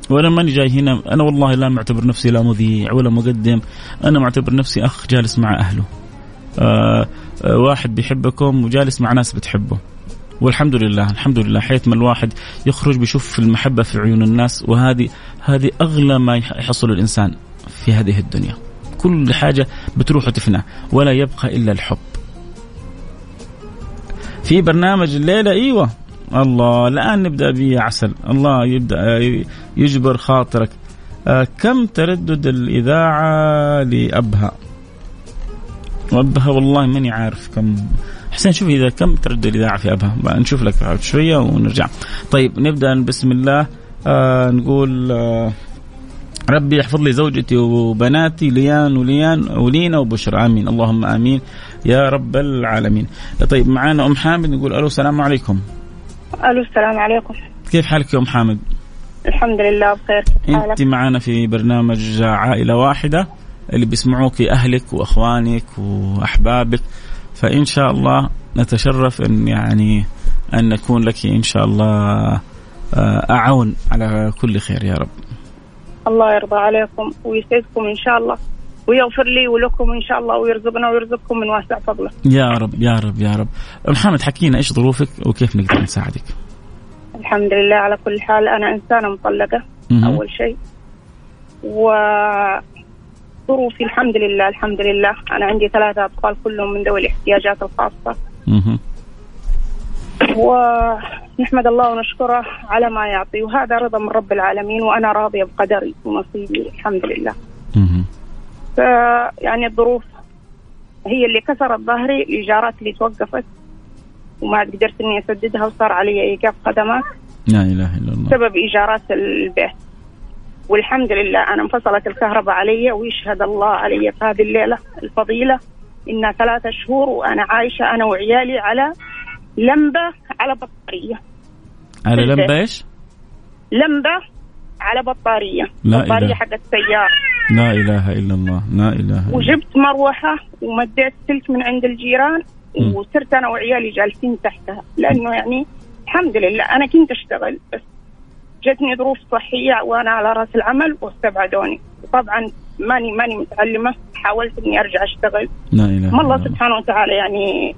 وأنا ماني جاي هنا أنا والله لا معتبر نفسي لا مذيع ولا مقدم. أنا معتبر نفسي أخ جالس مع أهله. آه آه واحد بيحبكم وجالس مع ناس بتحبه. والحمد لله الحمد لله حيث ما الواحد يخرج بيشوف المحبة في عيون الناس وهذه هذه أغلى ما يحصل الإنسان في هذه الدنيا. كل حاجة بتروح وتفنى ولا يبقى إلا الحب. في برنامج الليلة أيوة. الله الآن نبدأ به عسل. الله يبدأ يجبر خاطرك. آه كم تردد الإذاعة لأبها؟ وأبها والله ماني عارف كم. حسين شوف إذا كم ترد الإذاعة في أبها. نشوف لك بعد شوية ونرجع. طيب نبدأ بسم الله. آه نقول آه ربي يحفظ لي زوجتي وبناتي ليان وليان ولينا وبشرى. آمين. اللهم آمين. يا رب العالمين. طيب معانا أم حامد. نقول ألو السلام عليكم. ألو السلام عليكم. كيف حالك يا أم حامد؟ الحمد لله بخير. أنت معنا في برنامج عائلة واحدة اللي بيسمعوك أهلك وأخوانك وأحبابك. فإن شاء الله نتشرف إن يعني أن نكون لك إن شاء الله آه، اعون على كل خير يا رب. الله يرضى عليكم ويسعدكم إن شاء الله ويغفر لي ولكم إن شاء الله ويرزقنا ويرزقكم من واسع فضله. يا رب يا رب يا رب. محمد حكينا إيش ظروفك وكيف نقدر نساعدك؟ الحمد لله على كل حال أنا إنسانة مطلقة أول شيء. و ظروفي الحمد لله الحمد لله. أنا عندي ثلاثة أطفال كلهم من ذوي الاحتياجات الخاصة. ونحمد الله ونشكره على ما يعطي. وهذا رضا من رب العالمين وأنا راضية بقدري ونصيبي الحمد لله. يعني الظروف هي اللي كسرت ظهري الإيجارات اللي توقفت وما قدرت إني أسددها وصار علي إيقاف خدمات لا إله إلا الله. بسبب إيجارات البيت. والحمد لله أنا انفصلت الكهرباء علي ويشهد الله علي في هذه الليلة الفضيلة. إنها ثلاثة شهور وأنا عايشة أنا وعيالي على لمبة على بطارية. على لمبة إيش؟ لمبة على بطارية. لا بطارية إله. حق السيارة لا إله إلا الله لا إله إلا وجبت مروحة ومديت سلك من عند الجيران وصرت أنا وعيالي جالسين تحتها. لأنه يعني الحمد لله أنا كنت أشتغل بس جتني ظروف صحية وأنا على رأس العمل واستبعدوني. طبعا ماني ماني متعلمة حاولت إني أرجع أشتغل. لا إله ما الله. سبحانه وتعالى يعني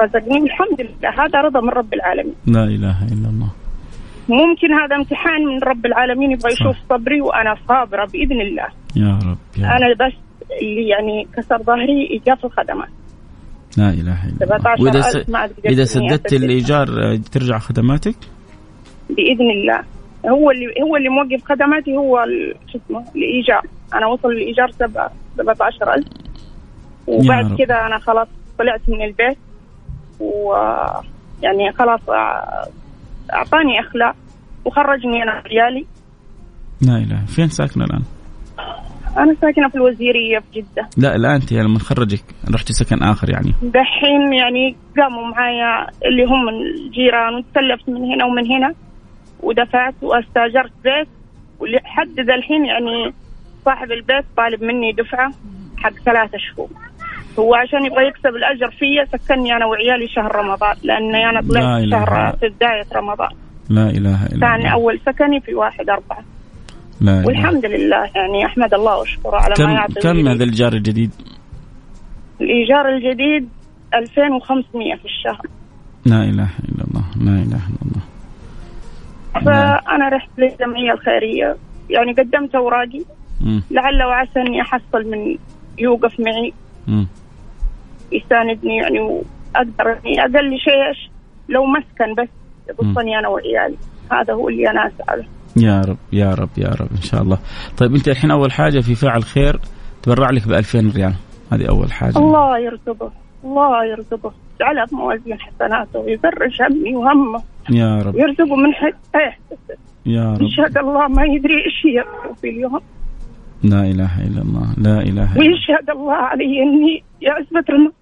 رزقني. والحمد لله هذا رضا من رب العالمين. لا إله إلا الله. ممكن هذا امتحان من رب العالمين يبغى يشوف صبري وأنا صابرة بإذن الله. يا رب يا رب. أنا بس اللي يعني كسر ظهري إيجاف الخدمات. لا إله إلا الله. وإذا س... إذا سددت الإيجار ترجع خدماتك؟ بإذن الله. هو اللي هو اللي موقف خدماتي هو شو اسمه الإيجار. أنا وصل الإيجار 17000 وبعد كذا أنا خلاص طلعت من البيت. ويعني خلاص أعطاني أخلاق وخرجني أنا عيالي لا إله. فين ساكنة الآن؟ أنا ساكنة في الوزيرية في جدة. لا لا أنت لما خرجك رحتي سكن آخر يعني. دحين يعني قاموا معايا اللي هم الجيران وتسلفت من هنا ومن هنا. ودفعت واستاجرت بيت. ولحد ذا الحين يعني صاحب البيت طالب مني دفعة حق ثلاثة شهور. هو عشان يبغى يكسب الأجر فيا سكنني أنا وعيالي شهر رمضان لاني أنا طلعت شهر في بداية رمضان. لا إله إلا الله. ثاني أول سكني في واحد أربعة. لا والحمد لله يعني أحمد الله وأشكره على كم ما يعطي كم هذا الإيجار الجديد؟ الإيجار الجديد 2500 في الشهر. لا إله إلا الله لا إله إلا الله. فأنا رحت للجمعية الخيرية. يعني قدمت أوراقي. لعل وعسى اني أحصل من يوقف معي. يساندني يعني وأقدر اني أقل شيء لو مسكن بس. يضبطني أنا وعيالي. هذا هو اللي أنا اسعى له يا رب يا رب يا رب إن شاء الله. طيب أنت الحين أول حاجة في فاعل خير تبرع لك ب 2000 ريال. هذه أول حاجة. الله يرزقه. الله يرزقه. في موازين حسناته ويفرج همي وهمه. يا رب. يرزقه من حيث يحتسب يا رب. يشهد الله ما يدري إيش يرزقه في اليوم. لا إله إلا الله لا إله إلا الله. ويشهد الله علي إني يا عزبة رمضان.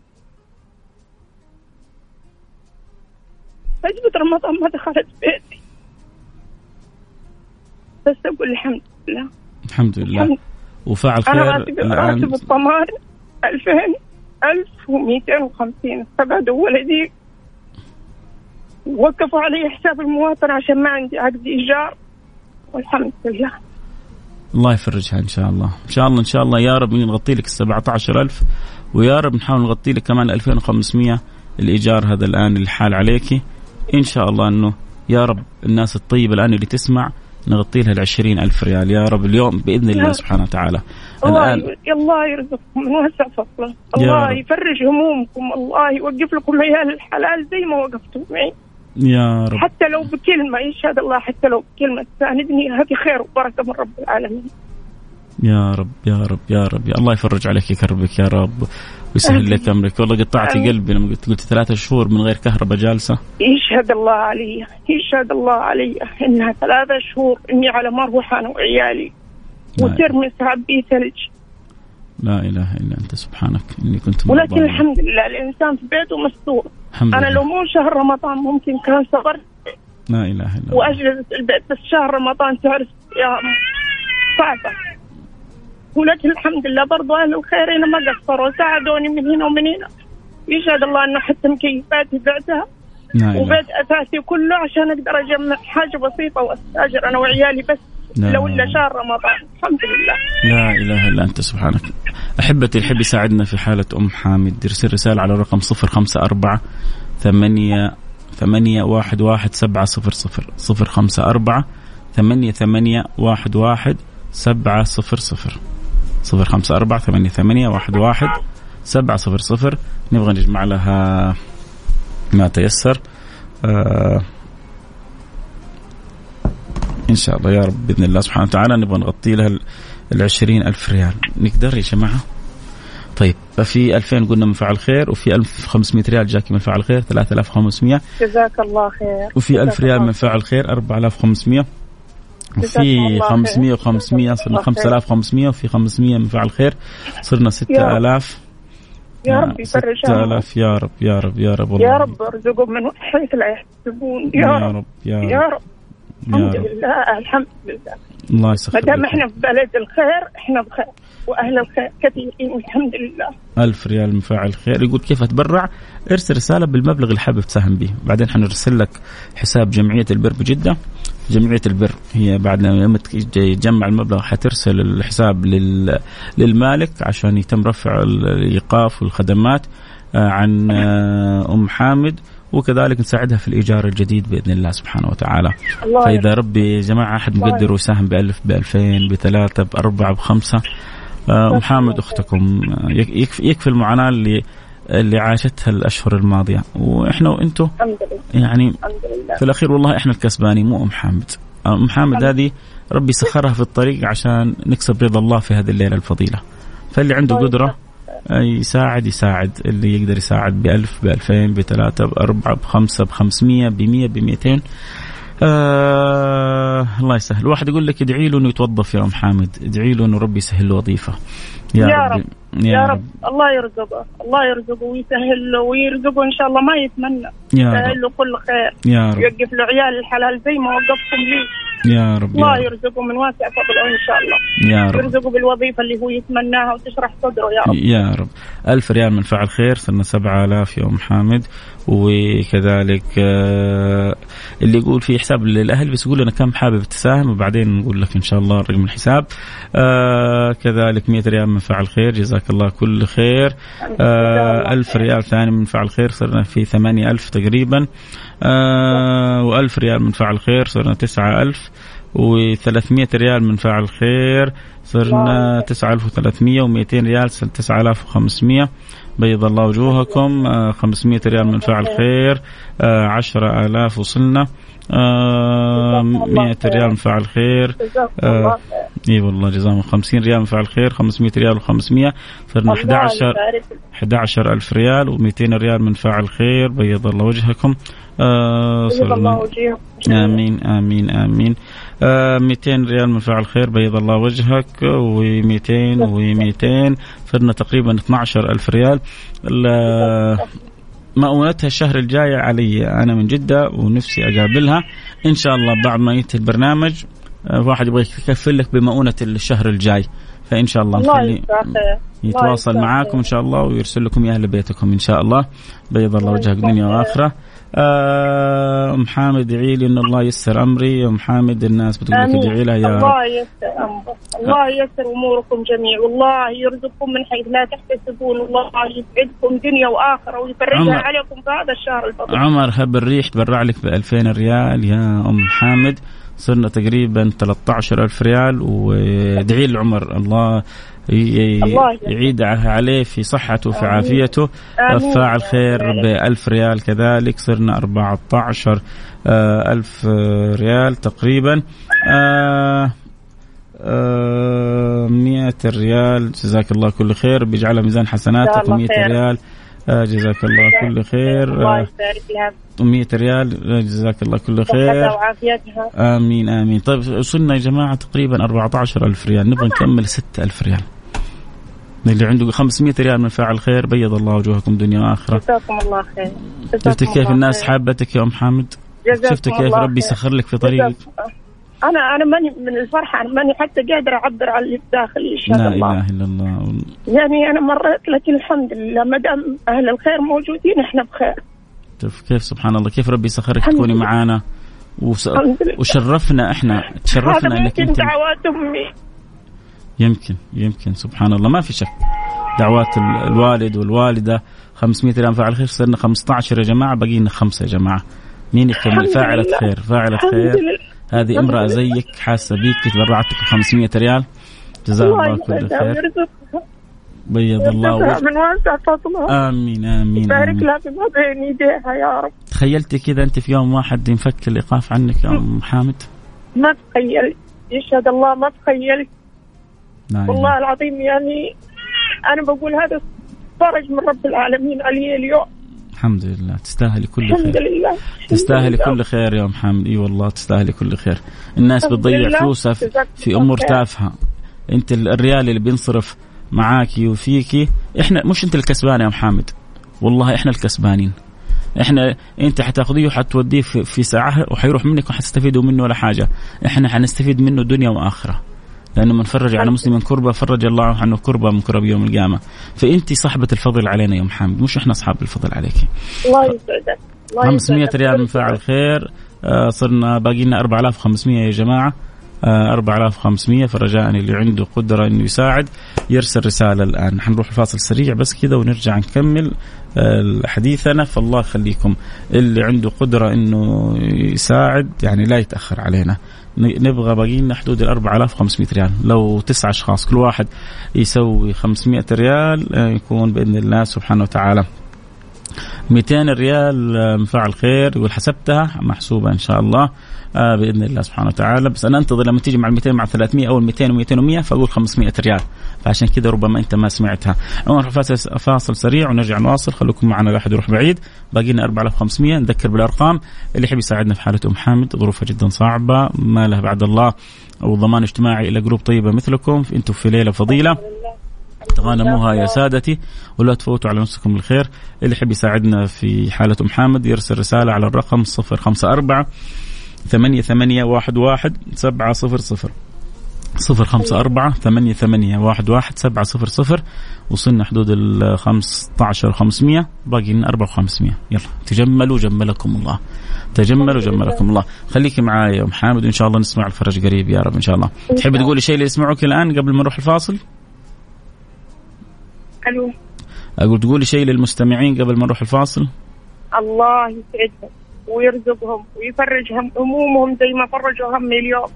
عزبة رمضان ما دخلت بيتي. بس أقول الحمد لله. الحمد لله. الحمد. وفعل خير أنا راتب الطماري 2000 1250 استبعدوا ولدي. وقفوا علي حساب المواطن عشان ما عندي عقد إيجار. والحمد لله. الله يفرجها إن شاء الله. إن شاء الله إن شاء الله. يا رب نغطي لك ال 17000 ويا رب نحاول نغطي لك كمان 2500 الإيجار هذا الآن الحال عليك. إن شاء الله إنه يا رب الناس الطيبة الآن اللي تسمع نغطي لها ال ألف ريال. يا رب اليوم بإذن الله سبحانه وتعالى. الله الآن الله يرزقكم. من وسع فضله. الله يفرج همومكم. الله يوقف لكم عيال الحلال زي ما وقفتوا معي يا رب. حتى لو بكلمة يشهد الله حتى لو بكلمة تساندني هذه خير وبركة من رب العالمين. يا رب يا رب يا رب. يا الله يفرج عليك كربك يا رب. ويسهل لك أمرك. والله قطعتي قلبي لما قلت قلت ثلاثة شهور من غير كهرباء جالسة. يشهد الله علي. يشهد الله علي. إنها ثلاثة شهور إني على مروحة أنا وعيالي. وترمس عبي ثلج. لا إله إلا أنت. سبحانك. إني كنت ولكن الحمد لله الإنسان في بيته مستور. الحمد أنا لله. لو مو شهر رمضان ممكن كان صبرت لا إله إلا الله. وأجلس البيت بس شهر رمضان تعرف يا صعبة. ولكن الحمد لله برضو أهل الخير هنا ما قصروا ساعدوني من هنا ومن هنا. يشهد الله أنه حتى مكيفاتي بعتها. وبيت اثاثي كله عشان أقدر أجمع حاجة بسيطة وأستأجر أنا وعيالي بس لا. لو إلا شهر رمضان. الحمد لله. لا إله إلا أنت سبحانك. أحبتي الحب يساعدنا في حالة أم حامد. يرسل رسالة على الرقم 054 ثمانية ثمانية واحد واحد سبعة صفر صفر صفر خمسة أربعة ثمانية ثمانية واحد واحد سبعة صفر صفر. صفر خمسة أربعة ثمانية ثمانية واحد واحد سبعة صفر صفر. نبغى نجمع لها ما تيسر. آه إن شاء الله يا رب بإذن الله سبحانه وتعالى نبغى نغطي لها العشرين ألف ريال. نقدر يا جماعة؟ طيب في 2000 قلنا من فعل خير وفي 1500 ريال جاك من فعل خير 3500 جزاك الله خير. وفي 1000 ريال من فعل خير. 4500 وفي 500 و500 صرنا 5500 وفي 500 من فعل خير صرنا 6000 يا رب يفرج 6000 يا رب يا رب يا رب والله. يا رب أرزقهم من حيث لا يحتسبون يا, يا رب. يا رب, يا رب. الحمد لله الحمد لله. الله يسخر ما دام إحنا في بلد الخير إحنا بخير. وأهل الخير كثيرين والحمد لله. ألف ريال من فاعل خير. يقول كيف أتبرع؟ ارسل رسالة بالمبلغ اللي حابب تساهم به. بعدين حنرسل لك حساب جمعية البر بجدة. جمعية البر هي بعد لما يتجمع المبلغ حترسل الحساب لل... للمالك عشان يتم رفع الإيقاف والخدمات آه، عن آه، أم حامد وكذلك نساعدها في الإيجار الجديد بإذن الله سبحانه وتعالى. الله فإذا ربي يا جماعة أحد مقدر ويساهم ب 1000 ب 2000 بثلاثة بأربعة بخمسة. آه، ام حامد أختكم يكفي, يكفي المعاناة اللي اللي عاشتها الأشهر الماضية. وإحنا وأنتم يعني. في الأخير والله إحنا الكسبانين مو ام حامد ام حامد هذه ربي سخرها في الطريق عشان نكسب رضا الله في هذه الليلة الفضيلة. فاللي عنده قدرة يساعد يساعد. اللي يقدر يساعد ب 1000 ب 2000 ب 3 ب 4 ب 5 ب 500 ب 100 ب 200 آه الله يسهل. واحد يقول لك ادعي له إنه يتوظف يا أم حامد. ادعي له إنه ربي يسهل له وظيفة. يا, يا رب, رب. يا, يا رب. رب. الله يرزقه. الله يرزقه ويسهل له ويرزقه إن شاء الله. ما يتمنى. يا يسهل له كل خير. يا رب. يوقف له عيال الحلال زي ما وقفتم لي. يا رب الله يرزقه من واسع فضله إن شاء الله. يا رب. يرزقه بالوظيفة اللي هو يتمناها وتشرح صدره يا رب. يا رب. ألف ريال من فعل خير صرنا سبعة آلاف يوم حامد. وكذلك آه، اللي يقول في حساب للأهل بس يقول أنا كم حابب تساهم وبعدين نقول لك إن شاء الله رقم الحساب. آه كذلك 100 ريال من فعل خير جزاك الله كل خير. آه 1000 ريال ثاني من فعل خير صرنا في 8000 تقريبا. آه و1000 ريال من فعل خير صرنا 9000 و300 ريال من فاعل خير صرنا 9300 و200 ريال 9500 بيض الله وجوهكم 500 آه، ريال من فاعل خير 10000 آه، وصلنا 100 آه، ريال من فاعل خير إي والله جزاهم 50 ريال من فاعل خير 500 ريال و500 صرنا 11 11000 ريال و200 ريال من فاعل خير بيض الله وجهكم وجهكم. آمين آمين آمين. 200 ريال من فعل خير بيض الله وجهك و200 و200 صرنا تقريبا 12 ألف ريال. مؤونتها الشهر الجاي علي أنا من جدة ونفسي أقابلها إن شاء الله بعد ما ينتهي البرنامج آه، واحد يبغى يكفل لك بمؤونة الشهر الجاي. فإن شاء الله نخلي يتواصل معاكم إن شاء الله ويرسل لكم أهل بيتكم إن شاء الله. بيض الله وجهك دنيا وآخرة. آه، أم حامد ادعي لي إن الله يسر أمري. أم حامد الناس بتقول لك ادعي لها يا الله يسر أمرك. الله يسر أموركم جميع والله يرزقكم من حيث لا تحتسبون. والله يسعدكم دنيا وآخرة ويفرجها عليكم في هذا الشهر الفضيل عمر هب الريح تبرع لك ب 2000 ريال يا أم حامد. صرنا تقريبا 13000 ريال. وادعي لعمر الله يعيدها عليه في صحته وفي عافيته. فاعل خير بألف ريال كذلك. صرنا 14 آه، ألف ريال تقريبا. آه، آه، مئة ريال. جزاك الله كل خير. بيجعلها ميزان حسناتك و100 ريال. آه جزاك الله كل خير. الله يبارك لها 100 ريال. آه جزاك الله كل خير. آمين آمين. طيب وصلنا يا جماعة تقريبا 14000 ريال. نبغى نكمل 6000 ريال. اللي عنده 500 ريال من فاعل خير بيض الله وجوهكم دنيا وآخرة. جزاكم الله خير. شفتي كيف الناس حابتك يا أم حامد؟ شفتي كيف ربي يسخر لك في طريقك؟ أنا أنا ماني من الفرحة أنا ماني حتى قادره أعبر عن اللي داخلي إن شاء لا الله. لا إله إلا الله. يعني أنا مريت لكن الحمد لله ما دام أهل الخير موجودين إحنا بخير. شوف كيف سبحان الله. كيف ربي يسخرك تكوني معانا؟ وس... وشرفنا إحنا تشرفنا إنك أنت دعوات أمي. يمكن يمكن سبحان الله. ما في شك. دعوات الوالد والوالدة 500 ريال فاعل خير صرنا 15 يا جماعة باقي لنا خمسة يا جماعة. مين يكمل فاعلة خير؟ فاعلة خير. هذه امرأة زيك حاسة بيك تبرعت 500 ريال. جزاها الله كل خير. بيض الله وجهك من واسع فضله آمين آمين بارك لها بما بين يديها يا رب. تخيلتي كذا أنت في يوم واحد ينفك الإيقاف عنك يا أم حامد؟ ما تخيلت يشهد الله ما تخيلت. والله العظيم يعني أنا بقول هذا فرج من رب العالمين علي اليوم. الحمد لله. تستاهلي كل خير. الحمد لله. تستاهلي كل خير يا محمد. إي والله تستاهلي كل خير. الناس بتضيع فلوسها في أمور تافهة. أنت الريال اللي بينصرف معاكي وفيكي إحنا مش أنت الكسبان يا محمد. والله إحنا الكسبانين. إحنا أنت حتاخذيه وحتوديه في, في ساعة وحيروح منك وحتستفيدوا منه ولا حاجة. إحنا حنستفيد منه دنيا وآخرة. لأنه من فرج على مسلم كربة فرج الله عنه كربة من كرب يوم القيامة. فأنت صاحبة الفضل علينا يا محمد مش إحنا أصحاب الفضل عليك. الله يسعدك 500 ريال من فاعل خير. آه صرنا باقي لنا 4500 يا جماعة. آه 4500 فرجاء اللي عنده قدرة إنه يساعد يرسل رسالة الآن. حنروح الفاصل سريع بس كذا ونرجع نكمل آه حديثنا. فالله يخليكم اللي عنده قدرة إنه يساعد يعني لا يتأخر علينا. نبغى باقي لنا حدود ال 4500 ريال. لو تسعة أشخاص كل واحد يسوي 500 ريال آه، يكون بإذن الله سبحانه وتعالى. 200 ريال آه، مفاعل خير. يقول حسبتها محسوبة إن شاء الله. آه بإذن الله سبحانه وتعالى. بس أنا أنتظر لما تيجي مع ال 200 مع 300 أو 200 و200 و100 فأقول 500 ريال. فعشان كذا ربما أنت ما سمعتها. عمر فاصل فاصل سريع ونرجع نواصل. خليكم معنا لا أحد يروح بعيد. باقي لنا 4500 نذكر بالأرقام. اللي يحب يساعدنا في حالة أم حامد ظروفها جدا صعبة. ما له بعد الله. أو ضمان اجتماعي إلى جروب طيبة مثلكم. أنتم في ليلة فضيلة. تغانموها يا سادتي. ولا تفوتوا على نفسكم الخير. اللي يحب يساعدنا في حالة أم حامد يرسل رسالة على الرقم 054 ثمانية ثمانية واحد واحد سبعة صفر صفر. صفر خمسة أربعة ثمانية ثمانية واحد واحد سبعة صفر صفر. وصلنا حدود ال 15 وخمسمية باقي لنا 4500 يلا تجملوا جملكم الله. تجملوا جملكم الله. خليكي معايا يا ام حامد وإن شاء الله نسمع الفرج قريب يا رب إن شاء الله. تحبي تقولي شيء اللي يسمعوك الآن قبل ما نروح الفاصل؟ ألو. أقول تقولي شيء للمستمعين قبل ما نروح الفاصل؟ الله يسعدهم ويرزقهم ويفرج هم همومهم زي ما فرجوا همي اليوم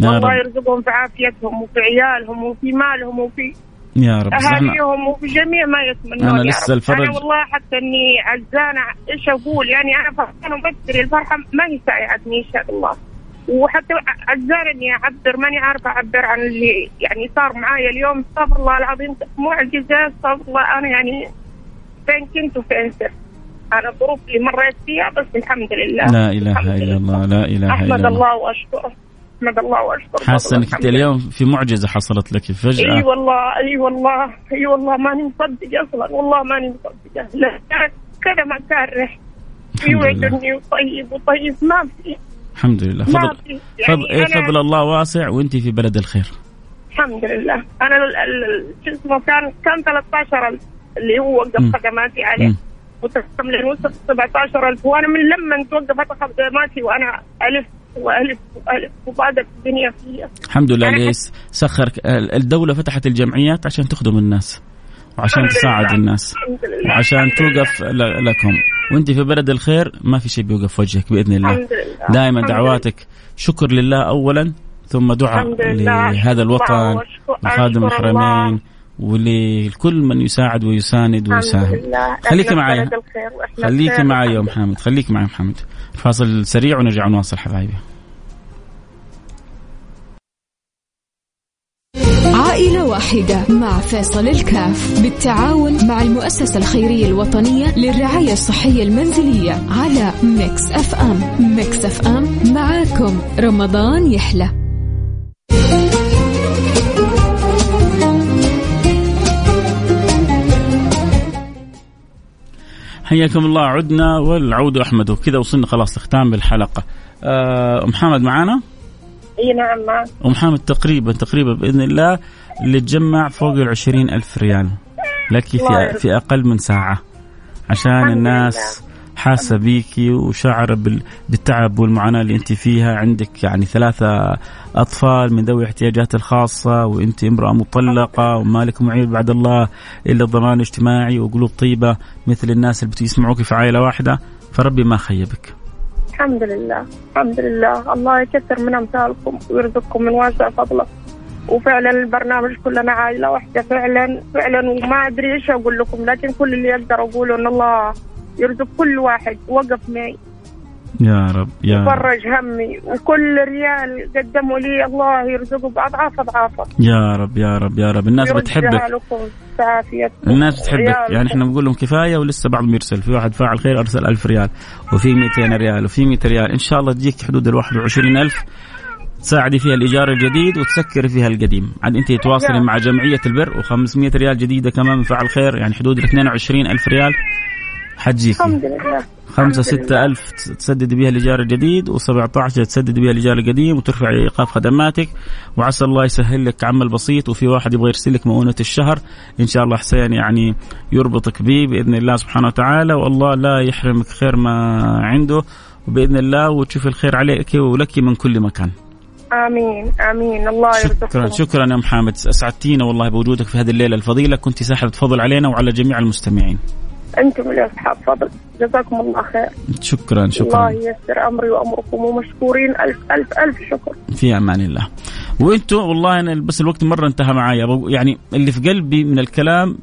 الله يرزقهم في عافيتهم وفي عيالهم وفي مالهم وفي يا رب. أهاليهم وفي جميع ما يتمنون. أنا لسه الفرج أنا والله حتى إني عزانة إيش أقول؟ يعني أنا فرحانة وبكثر الفرحة ما هي ساعدني إن شاء الله. وحتى عزانة إني أعبر ماني عارفة أعبر عن اللي يعني صار معايا اليوم. استغفر الله العظيم معجزة. استغفر الله. أنا يعني فين كنت وفين صرت. على الظروف اللي مريت فيها بس الحمد لله. لا إله إلا الله لا إله إلا الله أحمد الله. وأشكره. أحمد الله وأشكره حاسة إنك أنت اليوم في معجزة حصلت لك فجأة. أي والله أي والله أي والله ماني مصدقه أصلا والله ماني مصدقه لا كذا ما كان رح يوعدني وطيب وطيب. ما في. الحمد لله. فضل يعني فضل, إيه فضل الله واسع وأنت في بلد الخير. الحمد لله. أنا شو اسمه كان كان 13000 اللي هو وقف خدماتي عليه. وتستمر وصلت 17000 وأنا من لما توقفت خدماتي وأنا ألف وألف وألف وبعدت الدنيا فيها. الحمد لله اللي سخر. الدولة فتحت الجمعيات عشان تخدم الناس وعشان تساعد الناس وعشان توقف لكم. وأنت في بلد الخير ما في شيء بيوقف وجهك بإذن الله. دائما دعواتك. شكر لله اولا ثم دعاء لهذا الوطن وخادم الحرمين ولكل من يساعد ويساند ويساهم. خليكي معي. خليكي معي يا أم حامد. خليكي معي يا محمد فاصل سريع ونرجع نواصل حبايبي. عائلة واحدة مع فيصل الكاف. بالتعاون مع المؤسسة الخيرية الوطنية للرعاية الصحية المنزلية على ميكس أف أم. ميكس أف أم معاكم. رمضان يحلى. حياكم الله. عدنا والعود أحمد. وكذا وصلنا خلاص لختام الحلقة. أه محمد معانا؟ إي نعم معك ومحمد تقريبا تقريبا بإذن الله اللي تجمع فوق ال ألف ريال. لك في في أقل من ساعة. عشان الناس حاسة بيكي وشعر بالتعب والمعاناة اللي انت فيها. عندك يعني ثلاثة أطفال من ذوي الاحتياجات الخاصة وانت امرأة مطلقة وما لك معين بعد الله إلا الضمان الاجتماعي وقلوب طيبة مثل الناس اللي بتسمعوك في عائلة واحدة. فربي ما خيبك. الحمد لله. الحمد لله. الله يكثر من أمثالكم ويرزقكم من واسع فضله. وفعلا البرنامج كلنا عائلة واحدة فعلا فعلا وما أدري إيش أقول لكم. لكن كل اللي أقدر أقوله إن الله يرزق كل واحد وقف معي. يا رب يا رب. فرج همي. وكل ريال قدموا لي الله يرزقه بأضعاف اضعافه يا رب يا رب يا رب. الناس بتحبك. الناس بتحبك. يعني إحنا بنقول لهم كفاية ولسه بعضهم يرسل في واحد فاعل خير أرسل ألف ريال. وفي 200 ريال وفي 100 ريال. إن شاء الله تجيك حدود ال 21000 تساعدي فيها الإيجار الجديد وتسكري فيها القديم. عاد أنت تواصلي مع جمعية البر. و500 ريال جديدة كمان من فعل خير. يعني حدود ال 22000 ريال. حجيك الحمد لله. خمسة ستة ألف تسدد بها الإيجار الجديد و17 تسدد بها الإيجار القديم وترفع إيقاف خدماتك. وعسى الله يسهل لك عمل بسيط وفي واحد يبغى يرسل لك مؤونة الشهر. إن شاء الله حسين يعني يربطك به بإذن الله سبحانه وتعالى. والله لا يحرمك خير ما عنده وبإذن الله وتشوف الخير عليك ولك من كل مكان. آمين آمين. الله يرزقكم. شكرا شكرا يا محمد. أسعدتينا والله بوجودك في هذه الليلة الفضيلة. كنت ساحبه فضل علينا وعلى جميع المستمعين. أنتم اللي أصحاب فضل. جزاكم الله خير. شكرا شكرا. الله ييسر أمري وأمركم ومشكورين. ألف ألف ألف شكر. في أمان الله. وأنتم والله أنا بس الوقت مرة انتهى معايا. يعني اللي في قلبي من الكلام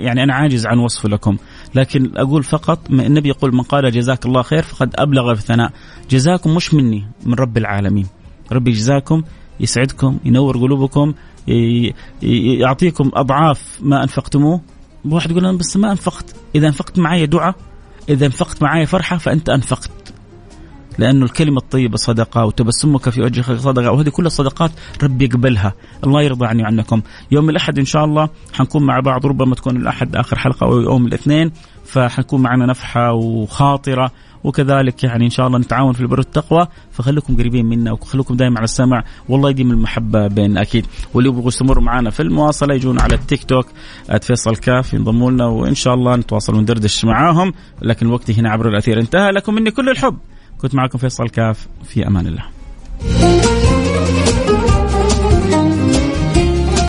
يعني أنا عاجز عن وصفه لكم. لكن أقول فقط النبي يقول من قال جزاك الله خير فقد أبلغ في الثناء. جزاكم مش مني من رب العالمين. ربي يجزاكم يسعدكم ينور قلوبكم يعطيكم أضعاف ما أنفقتموه. واحد يقول أنا بس ما أنفقت. إذا أنفقت معي دعاء إذا أنفقت معي فرحة فأنت أنفقت. لأنه الكلمة الطيبة صدقة وتبسمك في وجهك صدقة وهذه كل الصدقات ربي يقبلها. الله يرضى عني عنكم يوم الأحد إن شاء الله حنكون مع بعض ربما تكون الأحد آخر حلقة أو يوم الاثنين فحنكون معنا نفحة وخاطرة وكذلك يعني إن شاء الله نتعاون في البر والتقوى فخليكم قريبين منا وخليكم دائما على السمع والله يديم المحبة بين أكيد. واللي يبغوا يستمروا معنا في المواصلة يجون على التيك توك @فيصل كاف ينضموا لنا وإن شاء الله نتواصل وندردش معاهم. لكن الوقت هنا عبر الأثير انتهى. لكم مني كل الحب. كنت معكم فيصل كاف في أمان الله.